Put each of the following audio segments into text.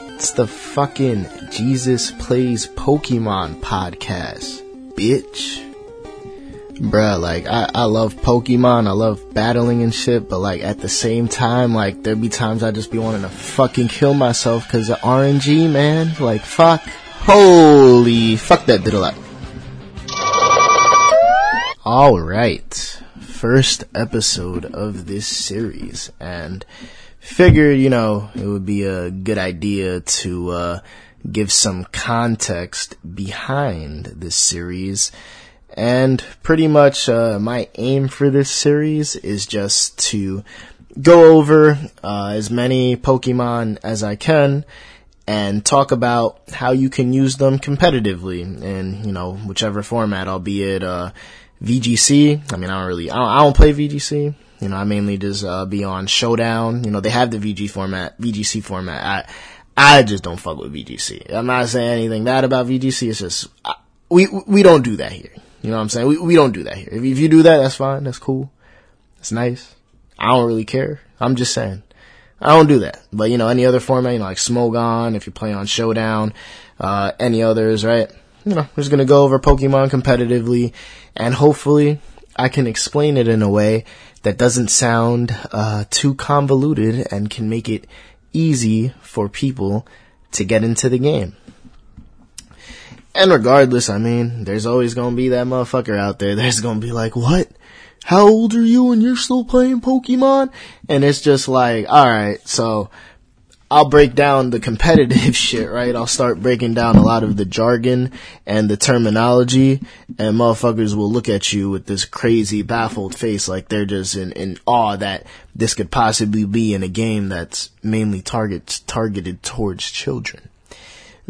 It's the fucking Jeezus Plays Pokemon podcast, bitch. Bruh, like, I, I love Pokemon, I love battling and shit, but like, at the same time, like, there be times I just be wanting to fucking kill myself cause of RNG, man. Like, fuck. Holy, fuck that diddle out. Alright. First episode of this series, and figured, you know, it would be a good idea to, uh, give some context behind this series. And pretty much, uh, my aim for this series is just to go over, uh, as many Pokemon as I can and talk about how you can use them competitively in, you know, whichever format, albeit, uh, VGC. I mean, I don't really, I don't, I don't play VGC. You know, I mainly just uh, be on Showdown. You know, they have the VG format, VGC format. I I just don't fuck with VGC. I'm not saying anything bad about VGC. It's just I, we we don't do that here. You know what I'm saying? We we don't do that here. If, if you do that, that's fine. That's cool. That's nice. I don't really care. I'm just saying. I don't do that. But you know, any other format, you know, like Smogon, if you play on Showdown, uh, any others, right? You know, we're just gonna go over Pokemon competitively, and hopefully, I can explain it in a way that doesn't sound uh, too convoluted and can make it easy for people to get into the game. And regardless, I mean, there's always gonna be that motherfucker out there. There's gonna be like, what? How old are you and you're still playing Pokemon? And it's just like, alright, so I'll break down the competitive shit, right? I'll start breaking down a lot of the jargon and the terminology and motherfuckers will look at you with this crazy baffled face like they're just in, in awe that this could possibly be in a game that's mainly targets, targeted towards children.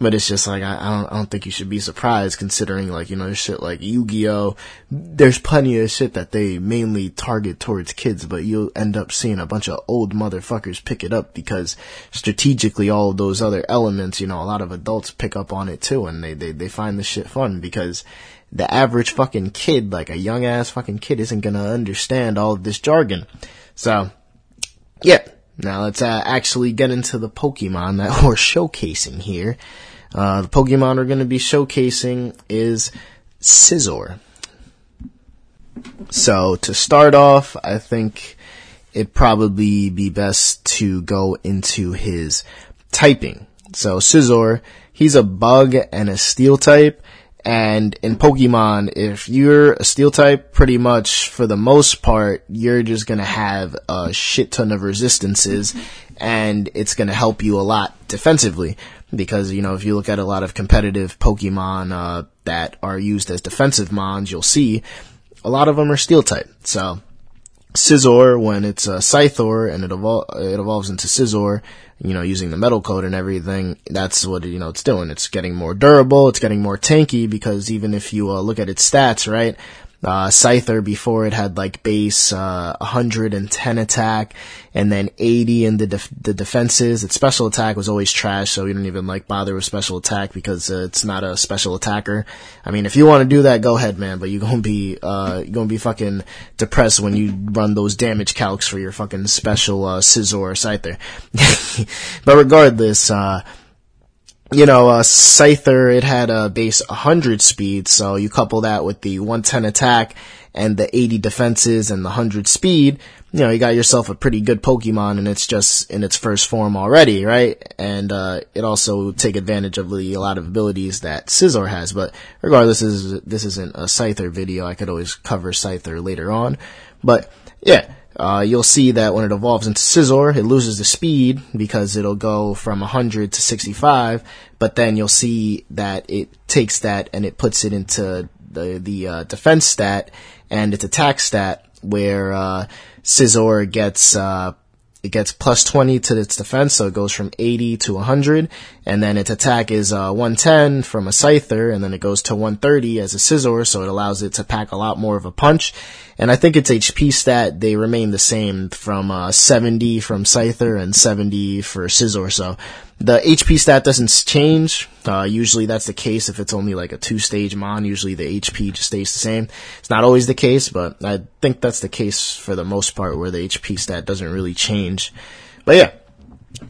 But it's just like, I, I don't, I don't think you should be surprised considering like, you know, shit like Yu-Gi-Oh! There's plenty of shit that they mainly target towards kids, but you'll end up seeing a bunch of old motherfuckers pick it up because strategically all of those other elements, you know, a lot of adults pick up on it too and they, they, they find the shit fun because the average fucking kid, like a young ass fucking kid isn't gonna understand all of this jargon. So, yeah. Now let's uh, actually get into the Pokemon that we're showcasing here. Uh, the Pokemon we're going to be showcasing is Scizor. So to start off, I think it'd probably be best to go into his typing. So Scizor, he's a bug and a steel type. And in Pokemon, if you're a steel type, pretty much for the most part, you're just gonna have a shit ton of resistances and it's gonna help you a lot defensively. Because, you know, if you look at a lot of competitive Pokemon, uh, that are used as defensive mons, you'll see a lot of them are steel type. So, Scizor, when it's a Scyther and it, evol- it evolves into Scizor, you know, using the metal coat and everything, that's what, you know, it's doing. It's getting more durable, it's getting more tanky because even if you uh, look at its stats, right, uh, Scyther before it had like base, uh, 110 attack and then 80 in the def- the defenses. Its special attack was always trash, so we didn't even like bother with special attack because uh, it's not a special attacker. I mean, if you want to do that, go ahead, man, but you're gonna be, uh, you're gonna be fucking depressed when you run those damage calcs for your fucking special, uh, Scizor or Scyther. but regardless, uh, you know, uh, Scyther, it had a base 100 speed, so you couple that with the 110 attack and the 80 defenses and the 100 speed, you know, you got yourself a pretty good Pokemon and it's just in its first form already, right? And, uh, it also take advantage of the, a lot of abilities that Scizor has, but regardless, this, is, this isn't a Scyther video, I could always cover Scyther later on, but, yeah, uh, you'll see that when it evolves into Scizor, it loses the speed because it'll go from 100 to 65, but then you'll see that it takes that and it puts it into the, the, uh, defense stat and its attack stat where, uh, Scizor gets, uh, it gets plus 20 to its defense, so it goes from 80 to 100, and then its attack is uh, 110 from a Scyther, and then it goes to 130 as a Scizor, so it allows it to pack a lot more of a punch. And I think its HP stat, they remain the same from uh, 70 from Scyther and 70 for Scizor, so the HP stat doesn't change. Uh, usually that's the case if it's only like a two stage mon. Usually the HP just stays the same. It's not always the case, but I think that's the case for the most part where the HP stat doesn't really change. But yeah,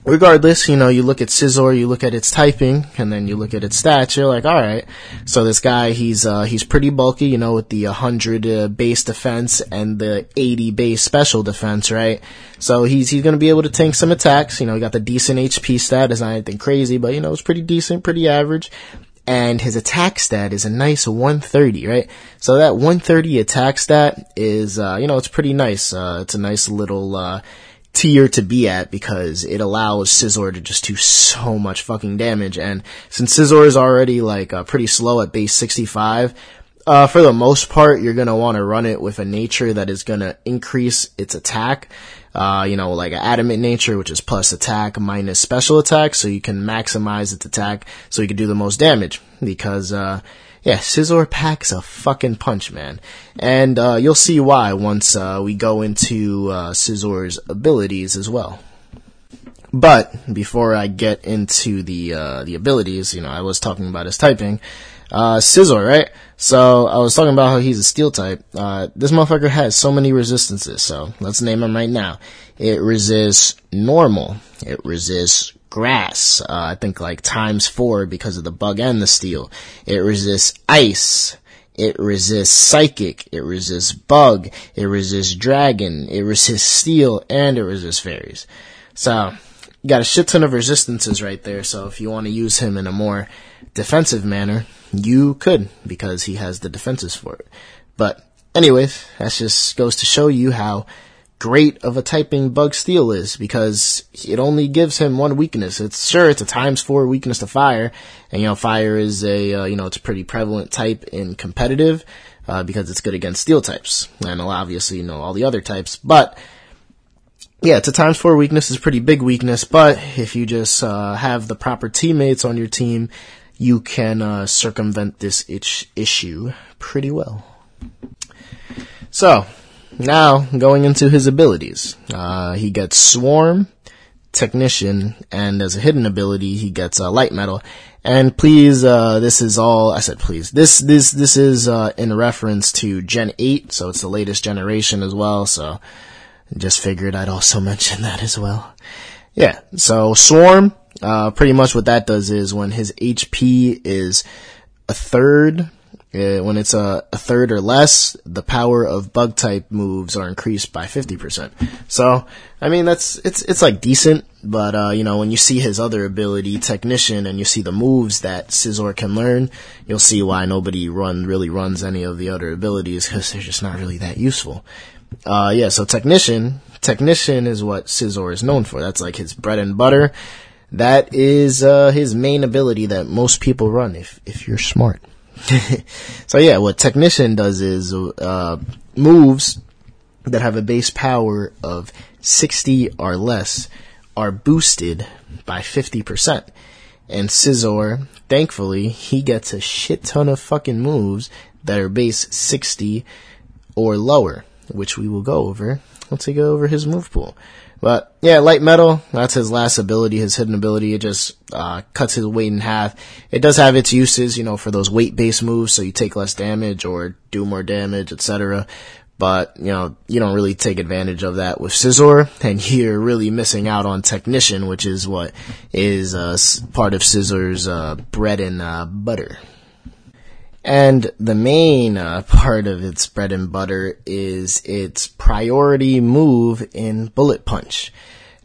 regardless, you know, you look at Scizor, you look at its typing, and then you look at its stats, you're like, alright, so this guy, he's, uh, he's pretty bulky, you know, with the 100 uh, base defense and the 80 base special defense, right? So he's, he's gonna be able to tank some attacks, you know, he got the decent HP stat, is not anything crazy, but you know, it's pretty decent, pretty average. And his attack stat is a nice 130, right? So that 130 attack stat is, uh, you know, it's pretty nice, uh, it's a nice little, uh, tier to be at because it allows Scizor to just do so much fucking damage. And since Scizor is already like uh, pretty slow at base 65, uh, for the most part, you're gonna want to run it with a nature that is gonna increase its attack. Uh, you know, like an adamant nature, which is plus attack minus special attack, so you can maximize its attack so you can do the most damage. Because, uh, yeah, Scizor packs a fucking punch, man. And, uh, you'll see why once, uh, we go into, uh, Scizor's abilities as well. But, before I get into the, uh, the abilities, you know, I was talking about his typing, uh, Scizor, right? So, I was talking about how he's a steel type. Uh, this motherfucker has so many resistances, so let's name him right now. It resists normal. It resists grass. Uh, I think like times four because of the bug and the steel. It resists ice. It resists psychic. It resists bug. It resists dragon. It resists steel and it resists fairies. So, you got a shit ton of resistances right there. So if you want to use him in a more defensive manner, you could because he has the defenses for it. But anyways, that just goes to show you how great of a typing bug steel is because it only gives him one weakness. It's sure it's a times four weakness to fire, and you know fire is a uh, you know it's a pretty prevalent type in competitive uh, because it's good against steel types and obviously you know all the other types, but. Yeah, it's a times four weakness. is pretty big weakness, but if you just uh, have the proper teammates on your team, you can uh, circumvent this itch issue pretty well. So, now, going into his abilities. Uh, he gets Swarm, Technician, and as a hidden ability, he gets uh, Light Metal. And please, uh, this is all, I said please, this, this, this is, uh, in reference to Gen 8, so it's the latest generation as well, so just figured I'd also mention that as well. Yeah, so Swarm, uh, pretty much what that does is when his HP is a third uh, when it's a, a, third or less, the power of bug type moves are increased by 50%. So, I mean, that's, it's, it's like decent, but, uh, you know, when you see his other ability, Technician, and you see the moves that Scizor can learn, you'll see why nobody run, really runs any of the other abilities, because they're just not really that useful. Uh, yeah, so Technician, Technician is what Scizor is known for. That's like his bread and butter. That is, uh, his main ability that most people run if, if you're smart. so yeah, what Technician does is uh, moves that have a base power of 60 or less are boosted by 50%. And Scizor, thankfully, he gets a shit ton of fucking moves that are base 60 or lower, which we will go over once we go over his move pool. But yeah, light metal, that's his last ability, his hidden ability. It just uh, cuts his weight in half. It does have its uses, you know, for those weight based moves, so you take less damage or do more damage, etc. But, you know, you don't really take advantage of that with Scizor, and you're really missing out on Technician, which is what is uh, part of Scizor's uh, bread and uh, butter. And the main uh, part of its bread and butter is its priority move in Bullet Punch.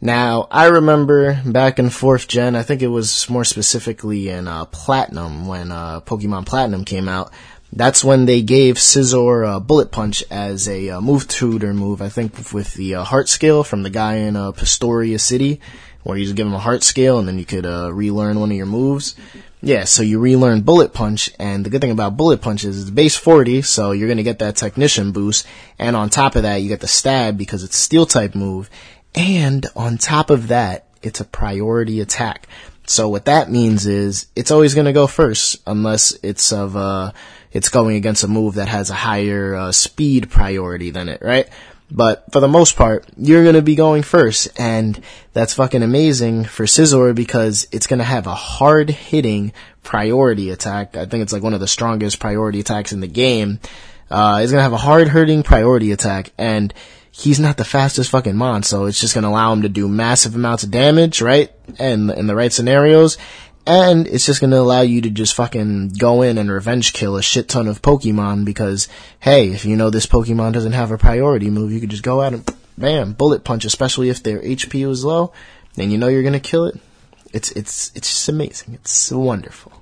Now, I remember back in 4th gen, I think it was more specifically in uh, Platinum, when uh, Pokemon Platinum came out, that's when they gave Scizor uh, Bullet Punch as a uh, move tutor move, I think with the uh, heart scale from the guy in uh, Pastoria City, where you just give him a heart scale and then you could uh, relearn one of your moves. Yeah, so you relearn Bullet Punch, and the good thing about Bullet Punch is it's base 40, so you're gonna get that Technician boost, and on top of that, you get the Stab because it's Steel type move, and on top of that, it's a priority attack. So what that means is, it's always gonna go first, unless it's of, uh, it's going against a move that has a higher, uh, speed priority than it, right? But for the most part, you're gonna be going first, and that's fucking amazing for Scizor because it's gonna have a hard hitting priority attack. I think it's like one of the strongest priority attacks in the game. Uh, it's gonna have a hard hitting priority attack, and he's not the fastest fucking mon, so it's just gonna allow him to do massive amounts of damage, right? And in the right scenarios. And it's just gonna allow you to just fucking go in and revenge kill a shit ton of Pokemon because, hey, if you know this Pokemon doesn't have a priority move, you could just go out and bam, bullet punch, especially if their HP was low, and you know you're gonna kill it. It's, it's, it's just amazing. It's wonderful.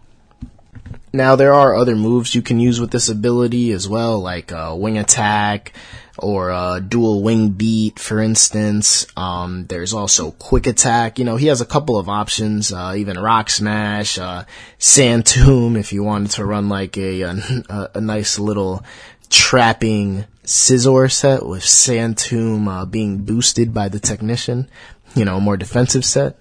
Now there are other moves you can use with this ability as well, like uh, wing attack or uh, dual wing beat, for instance. Um, there's also quick attack. You know, he has a couple of options, uh, even rock smash, uh, sand tomb if you wanted to run like a a, a nice little trapping Scizor set with sand tomb uh, being boosted by the technician. You know, a more defensive set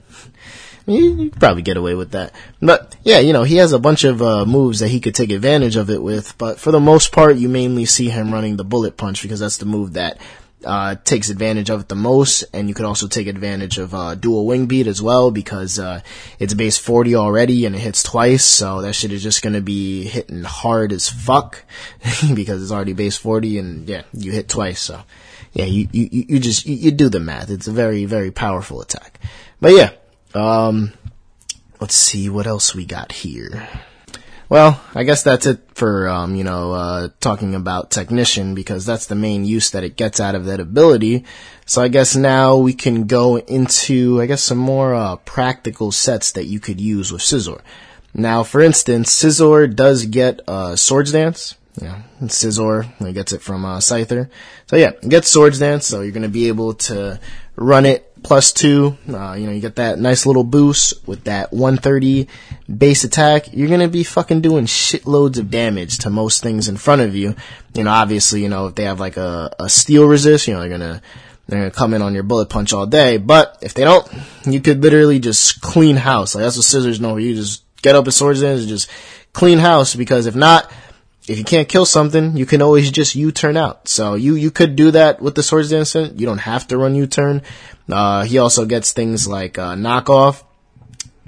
you, you probably get away with that. But yeah, you know, he has a bunch of uh, moves that he could take advantage of it with. But for the most part, you mainly see him running the bullet punch because that's the move that uh, takes advantage of it the most, and you could also take advantage of uh, dual wing beat as well because uh, it's base 40 already and it hits twice, so that shit is just gonna be hitting hard as fuck because it's already base 40 and yeah, you hit twice, so yeah, you you you just you, you do the math. It's a very very powerful attack, but yeah, um, let's see what else we got here. Well, I guess that's it for, um, you know, uh, talking about Technician because that's the main use that it gets out of that ability. So I guess now we can go into, I guess, some more, uh, practical sets that you could use with Scizor. Now, for instance, Scizor does get, uh, Swords Dance. Yeah, Scizor, he gets it from, uh, Scyther. So yeah, gets Swords Dance, so you're gonna be able to run it plus two. Uh, you know, you get that nice little boost with that 130 base attack. You're gonna be fucking doing shitloads of damage to most things in front of you. You know, obviously, you know, if they have like a, a steel resist, you know, they're gonna, they're gonna come in on your bullet punch all day. But if they don't, you could literally just clean house. Like that's what scissors know. You just get up a swords and just clean house because if not, if you can't kill something, you can always just U-turn out. So you, you could do that with the Swords Dance. You don't have to run U-turn. Uh, he also gets things like, uh, knockoff,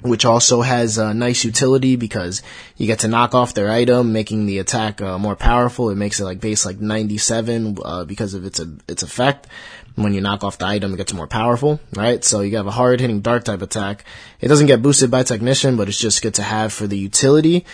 which also has a nice utility because you get to knock off their item, making the attack, uh, more powerful. It makes it like base like 97, uh, because of its, a, its effect. When you knock off the item, it gets more powerful, right? So you have a hard hitting dark type attack. It doesn't get boosted by technician, but it's just good to have for the utility.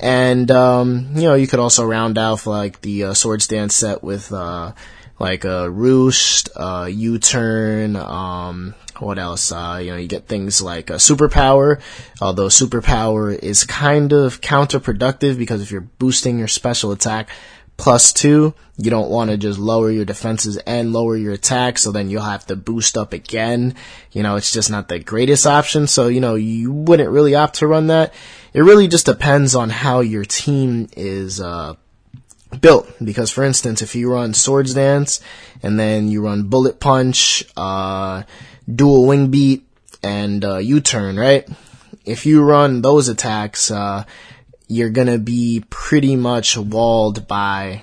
And, um, you know, you could also round out like the uh, Swords Dance set with, uh, like a roost, uh, U-turn, um, what else? Uh, you know, you get things like a superpower, although superpower is kind of counterproductive because if you're boosting your special attack plus two, you don't want to just lower your defenses and lower your attack, so then you'll have to boost up again. You know, it's just not the greatest option, so, you know, you wouldn't really opt to run that it really just depends on how your team is uh, built. Because, for instance, if you run Swords Dance and then you run Bullet Punch, uh, Dual Wing Beat, and uh, U-Turn, right? If you run those attacks, uh, you're gonna be pretty much walled by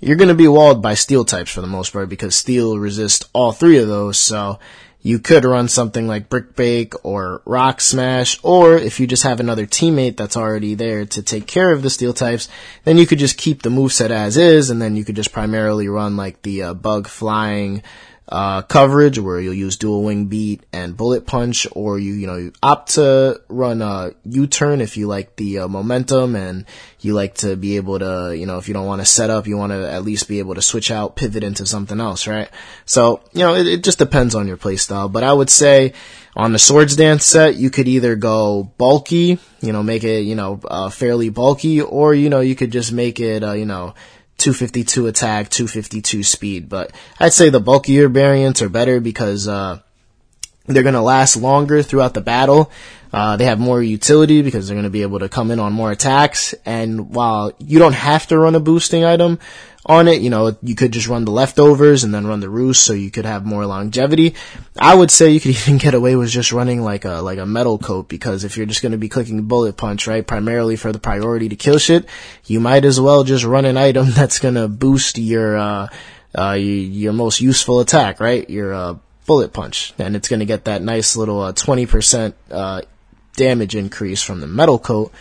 you're to be walled by steel types for the most part because steel resists all three of those. So you could run something like Brick Break or Rock Smash, or if you just have another teammate that's already there to take care of the steel types, then you could just keep the moveset as is, and then you could just primarily run like the uh, bug flying uh, coverage where you'll use dual wing beat and bullet punch, or you, you know, you opt to run a U-turn if you like the uh, momentum and you like to be able to, you know, if you don't want to set up, you want to at least be able to switch out, pivot into something else, right? So, you know, it, it just depends on your playstyle, but I would say on the Swords Dance set, you could either go bulky, you know, make it, you know, uh, fairly bulky, or, you know, you could just make it, uh, you know, 252 attack, 252 speed. But I'd say the bulkier variants are better because, uh, they're going to last longer throughout the battle. Uh, they have more utility because they're going to be able to come in on more attacks. And while you don't have to run a boosting item, on it. You know, you could just run the leftovers and then run the roost so you could have more longevity. I would say you could even get away with just running like a, like a metal coat because if you're just going to be clicking bullet punch, right, primarily for the priority to kill shit, you might as well just run an item that's going to boost your, uh, uh, your, your, most useful attack, right? Your, uh, bullet punch. And it's going to get that nice little, uh, 20%, uh, damage increase from the metal coat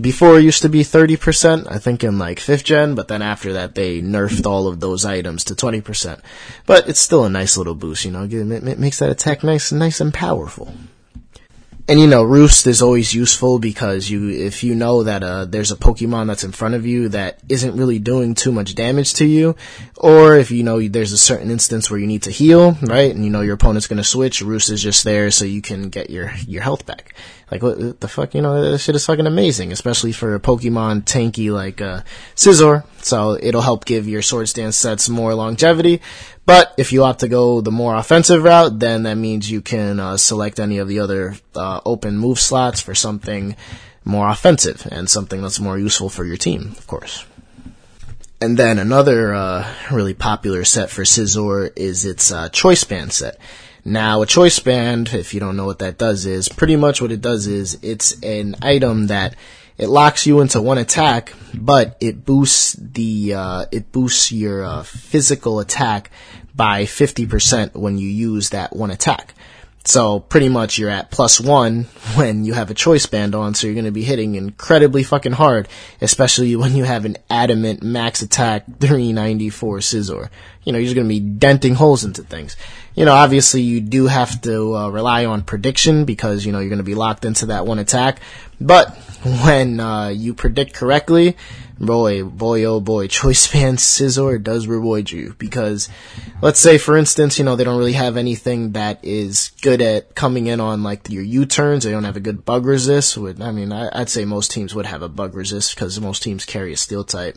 Before it used to be 30%, I think in like 5th gen, but then after that they nerfed all of those items to 20%. But it's still a nice little boost, you know, it makes that attack nice, nice and powerful and you know, roost is always useful because you, if you know that uh, there's a Pokemon that's in front of you that isn't really doing too much damage to you, or if you know there's a certain instance where you need to heal, right, and you know your opponent's gonna switch, roost is just there so you can get your your health back. Like what the fuck, you know, that shit is fucking amazing, especially for a Pokemon tanky like uh, Scizor. So it'll help give your Swords Dance sets more longevity. But if you opt to go the more offensive route, then that means you can uh, select any of the other uh, open move slots for something more offensive and something that's more useful for your team, of course. And then another uh, really popular set for Scizor is its uh, Choice Band set. Now, a choice band, if you don't know what that does, is pretty much what it does is it's an item that it locks you into one attack, but it boosts the uh, it boosts your uh, physical attack by fifty percent when you use that one attack. So pretty much you're at plus one when you have a choice band on, so you're to be hitting incredibly fucking hard, especially when you have an adamant max attack 394 Scizor. You know, you're just to be denting holes into things. You know, obviously you do have to uh, rely on prediction because, you know, you're to be locked into that one attack. But when uh, you predict correctly, boy, boy, oh boy, Choice Band Scizor does reward you because, let's say for instance, you know, they don't really have anything that is good at coming in on like your U-turns. They don't have a good bug resist. I mean, I, would say most teams would have a bug resist because most teams carry a steel type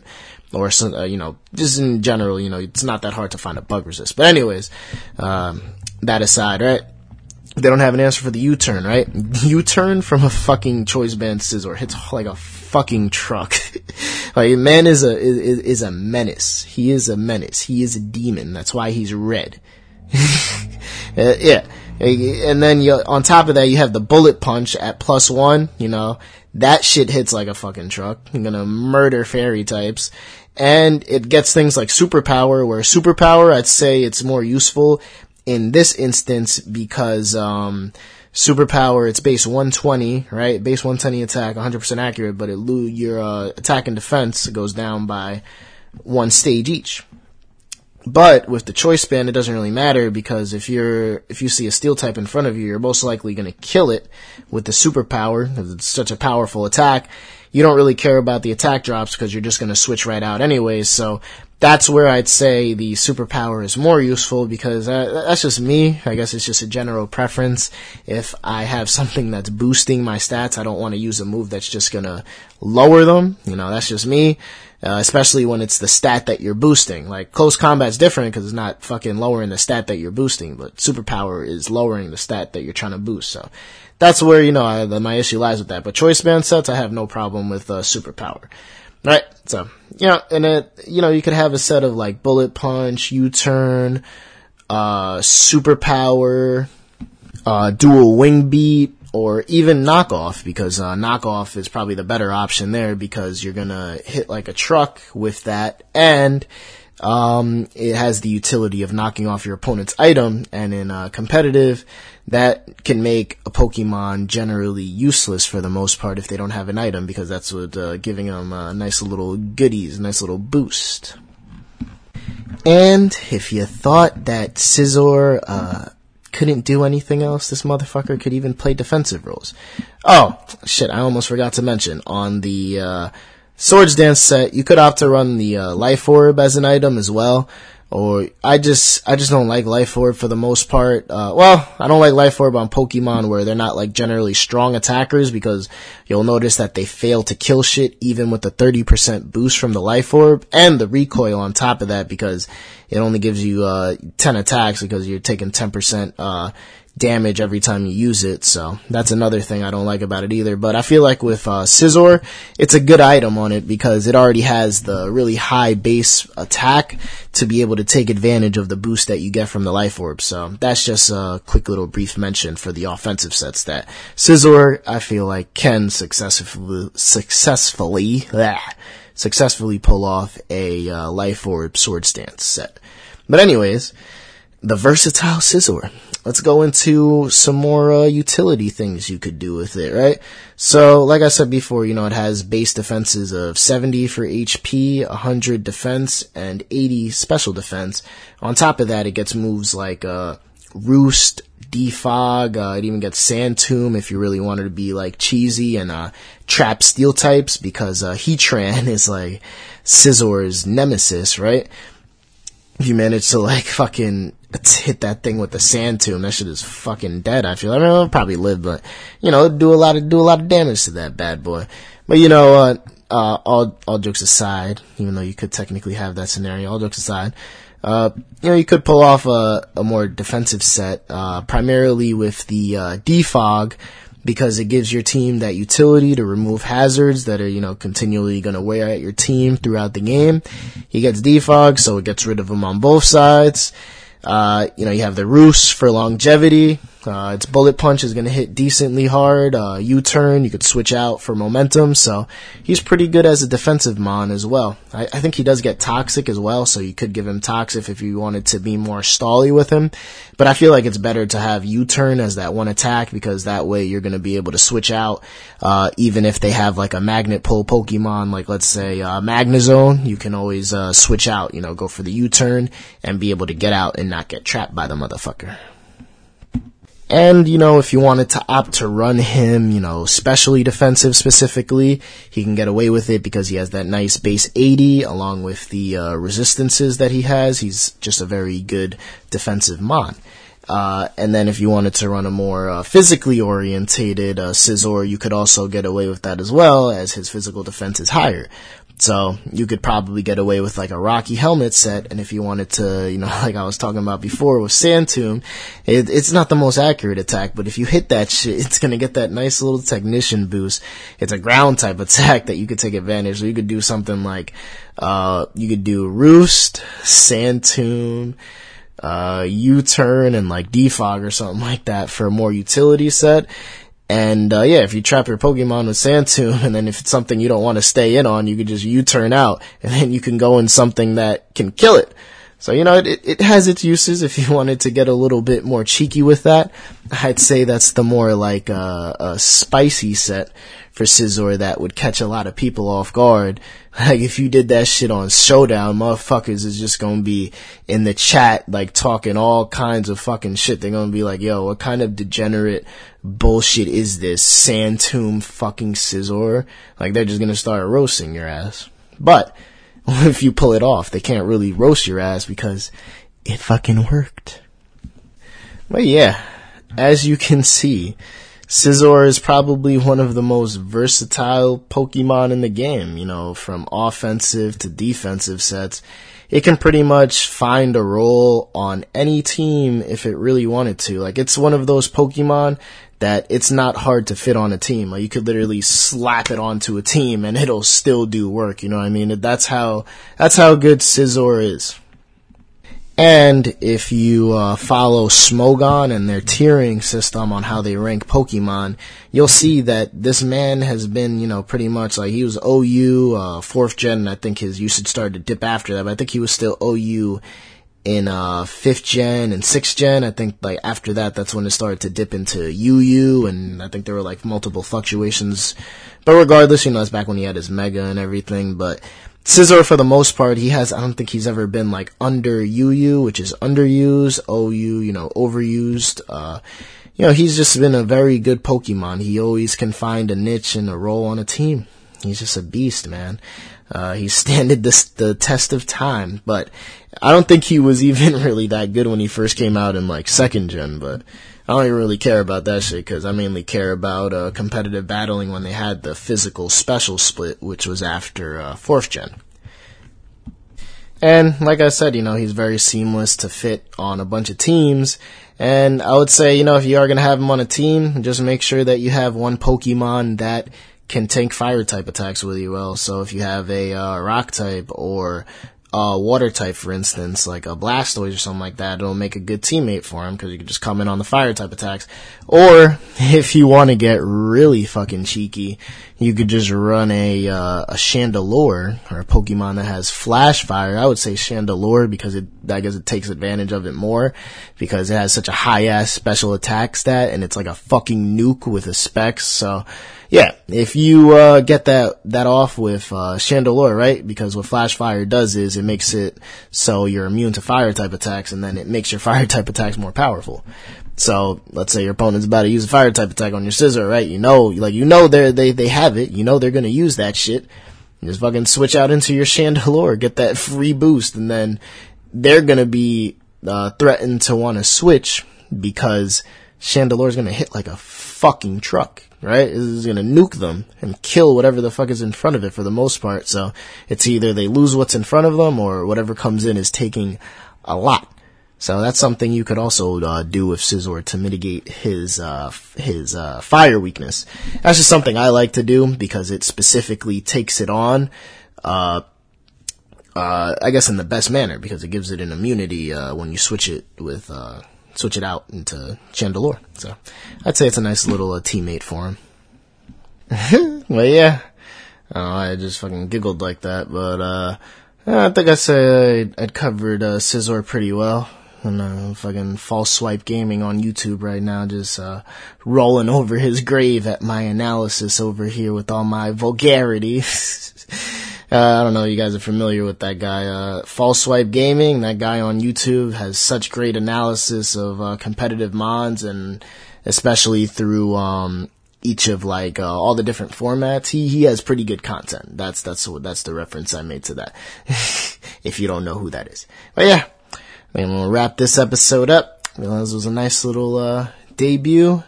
or some, uh, you know, just in general, you know, it's not that hard to find a bug resist. But anyways, um, that aside, right? They don't have an answer for the U-turn, right? U-turn from a fucking choice band Scizor hits like a fucking truck. like man is a is, is a menace. He is a menace. He is a demon. That's why he's red. uh, yeah. And then you, on top of that, you have the bullet punch at plus one, you know, that shit hits like a fucking truck. You're gonna murder fairy types. And it gets things like superpower, where superpower, I'd say it's more useful in this instance because, um, superpower, it's base 120, right? Base 120 attack, 100% accurate, but it lo- your, uh, attack and defense goes down by one stage each. But with the choice band, it doesn't really matter because if you're if you see a steel type in front of you, you're most likely going to kill it with the superpower. It's such a powerful attack. You don't really care about the attack drops because you're just going to switch right out anyways. So that's where I'd say the superpower is more useful because uh, that's just me. I guess it's just a general preference. If I have something that's boosting my stats, I don't want to use a move that's just to lower them. You know, that's just me uh, especially when it's the stat that you're boosting. Like close combat's different because it's not fucking lowering the stat that you're boosting, but superpower is lowering the stat that you're trying to boost. So that's where you know I, the, my issue lies with that. But choice band sets, I have no problem with uh, superpower. Right, so you know, and it you know you could have a set of like bullet punch, U turn, uh, superpower, uh, dual wing beat, or even knockoff because uh, knockoff is probably the better option there because you're gonna hit like a truck with that and um, it has the utility of knocking off your opponent's item and in uh, competitive that can make a Pokemon generally useless for the most part if they don't have an item because that's what uh, giving them a nice little goodies, nice little boost. And if you thought that Scizor uh, couldn't do anything else. This motherfucker could even play defensive roles. Oh, shit, I almost forgot to mention. On the, uh, Swords Dance set, you could opt to run the, uh, Life Orb as an item as well. Or, I just, I just don't like Life Orb for the most part. Uh, well, I don't like Life Orb on Pokemon where they're not like generally strong attackers because you'll notice that they fail to kill shit even with the 30% boost from the Life Orb and the recoil on top of that because it only gives you uh, 10 attacks because you're taking 10% uh, damage every time you use it. So that's another thing I don't like about it either. But I feel like with uh, Scizor, it's a good item on it because it already has the really high base attack to be able to take advantage of the boost that you get from the Life Orb. So that's just a quick little brief mention for the offensive sets that Scizor, I feel like, can successfully, successfully, blah, successfully pull off a uh, Life Orb Swords Dance set. But anyways, the versatile Scizor. Let's go into some more uh, utility things you could do with it, right? So, like I said before, you know, it has base defenses of 70 for HP, 100 defense, and 80 special defense. On top of that, it gets moves like uh, Roost, Defog, uh, it even gets Sand Tomb if you really wanted to be like cheesy and uh, trap steel types because uh, Heatran is like Scizor's nemesis, right? If you manage to like fucking hit that thing with the sand tomb, that shit is fucking dead. I feel. I mean, it'll probably live, but you know, do a lot of do a lot of damage to that bad boy. But you know, uh, uh, all all jokes aside, even though you could technically have that scenario, all jokes aside, uh, you know, you could pull off a, a more defensive set, uh, primarily with the uh, defog because it gives your team that utility to remove hazards that are, you know, continually going to wear at your team throughout the game. He gets defog, so it gets rid of them on both sides. Uh, you know, you have the Roost for longevity. Uh, its bullet punch is going to hit decently hard. Uh, U-turn, you could switch out for momentum. So he's pretty good as a defensive mon as well. I, I, think he does get toxic as well, so you could give him toxic if you wanted to be more stally with him. But I feel like it's better to have U-turn as that one attack because that way you're going to be able to switch out, uh, even if they have like a magnet pull Pokemon, like let's say, uh, Magnezone, you can always, uh, switch out, you know, go for the U-turn and be able to get out and not get trapped by the motherfucker. And, you know, if you wanted to opt to run him, you know, specially defensive specifically, he can get away with it because he has that nice base 80 along with the uh, resistances that he has. He's just a very good defensive mon. Uh, and then if you wanted to run a more uh, physically orientated uh, Scizor, you could also get away with that as well, as his physical defense is higher. So you could probably get away with like a Rocky helmet set, and if you wanted to, you know, like I was talking about before with Sand Tomb, it, it's not the most accurate attack, but if you hit that shit, it's gonna get that nice little technician boost. It's a ground type attack that you could take advantage. So you could do something like, uh, you could do Roost, Sand Tomb, uh, U-turn and like defog or something like that for a more utility set. And uh, yeah, if you trap your Pokemon with Sand Tomb, and then if it's something you don't want to stay in on, you can just U-turn out, and then you can go in something that can kill it. So you know, it, it has its uses. If you wanted to get a little bit more cheeky with that, I'd say that's the more like uh, a spicy set for Scizor that would catch a lot of people off guard. Like if you did that shit on Showdown, motherfuckers is just gonna be in the chat like talking all kinds of fucking shit. They're gonna be like, yo, what kind of degenerate bullshit is this? Sand Tomb fucking Scizor? Like they're just gonna start roasting your ass. But if you pull it off, they can't really roast your ass because it fucking worked. But yeah, as you can see, Scizor is probably one of the most versatile Pokemon in the game, you know, from offensive to defensive sets. It can pretty much find a role on any team if it really wanted to. Like, it's one of those Pokemon that it's not hard to fit on a team. Like, you could literally slap it onto a team and it'll still do work, you know what I mean? That's how, that's how good Scizor is. And if you uh, follow Smogon and their tiering system on how they rank Pokemon, you'll see that this man has been, you know, pretty much like he was OU, uh, fourth gen. I think his usage started to dip after that, but I think he was still OU in uh, fifth gen and sixth gen. I think like after that, that's when it started to dip into UU, and I think there were like multiple fluctuations. But regardless, you know, it's back when he had his Mega and everything. But Scizor, for the most part, he has, I don't think he's ever been like under UU, which is underused, OU, you know, overused. Uh, you know, he's just been a very good Pokemon. He always can find a niche and a role on a team. He's just a beast, man. Uh, he standed the, the test of time, but I don't think he was even really that good when he first came out in like second gen, but I don't even really care about that shit because I mainly care about uh, competitive battling when they had the physical special split, which was after uh, fourth gen. And like I said, you know, he's very seamless to fit on a bunch of teams. And I would say, you know, if you are going to have him on a team, just make sure that you have one Pokemon that can tank fire type attacks really well. So if you have a uh, rock type or uh, water type, for instance, like a Blastoise or something like that, it'll make a good teammate for him because you can just come in on the fire type attacks. Or if you want to get really fucking cheeky, you could just run a uh, a Chandelure or a Pokemon that has Flash Fire. I would say Chandelure because it I guess it takes advantage of it more because it has such a high ass special attack stat and it's like a fucking nuke with a specs. So yeah, if you uh, get that that off with uh, Chandelure, right? Because what Flash Fire does is it makes it so you're immune to fire type attacks, and then it makes your fire type attacks more powerful. So let's say your opponent's about to use a fire type attack on your Scizor, right? You know, like you know they they they have it. You know they're gonna use that shit. You just fucking switch out into your Chandelure, get that free boost, and then they're gonna be uh, threatened to want to switch because Chandelure's gonna hit like a fucking truck, right? It's gonna nuke them and kill whatever the fuck is in front of it for the most part. So it's either they lose what's in front of them or whatever comes in is taking a lot. So that's something you could also uh, do with Scizor to mitigate his uh, his uh, fire weakness. That's just something I like to do because it specifically takes it on. Uh, uh, I guess in the best manner because it gives it an immunity uh, when you switch it with switch it out into Chandelure. So I'd say it's a nice little teammate for him. well, yeah. I just fucking giggled like that, but I think I said I'd, I'd covered Scizor pretty well and uh, fucking false swipe gaming on YouTube right now, just uh, rolling over his grave at my analysis over here with all my vulgarity. uh, I don't know, you guys are familiar with that guy, uh, false swipe gaming. That guy on YouTube has such great analysis of uh, competitive mons, and especially through um, each of like uh, all the different formats. He he has pretty good content. That's that's what that's the reference I made to that. if you don't know who that is, but yeah. And we'll wrap this episode up. This was a nice little uh, debut.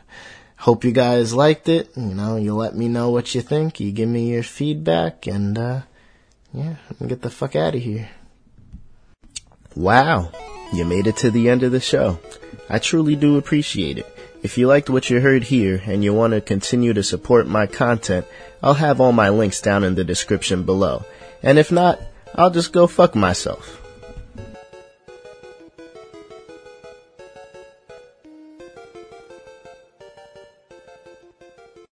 Hope you guys liked it. You know, you let me know what you think. You give me your feedback, and uh, yeah, get the fuck out of here. Wow, you made it to the end of the show. I truly do appreciate it. If you liked what you heard here and you want to continue to support my content, I'll have all my links down in the description below. And if not, I'll just go fuck myself.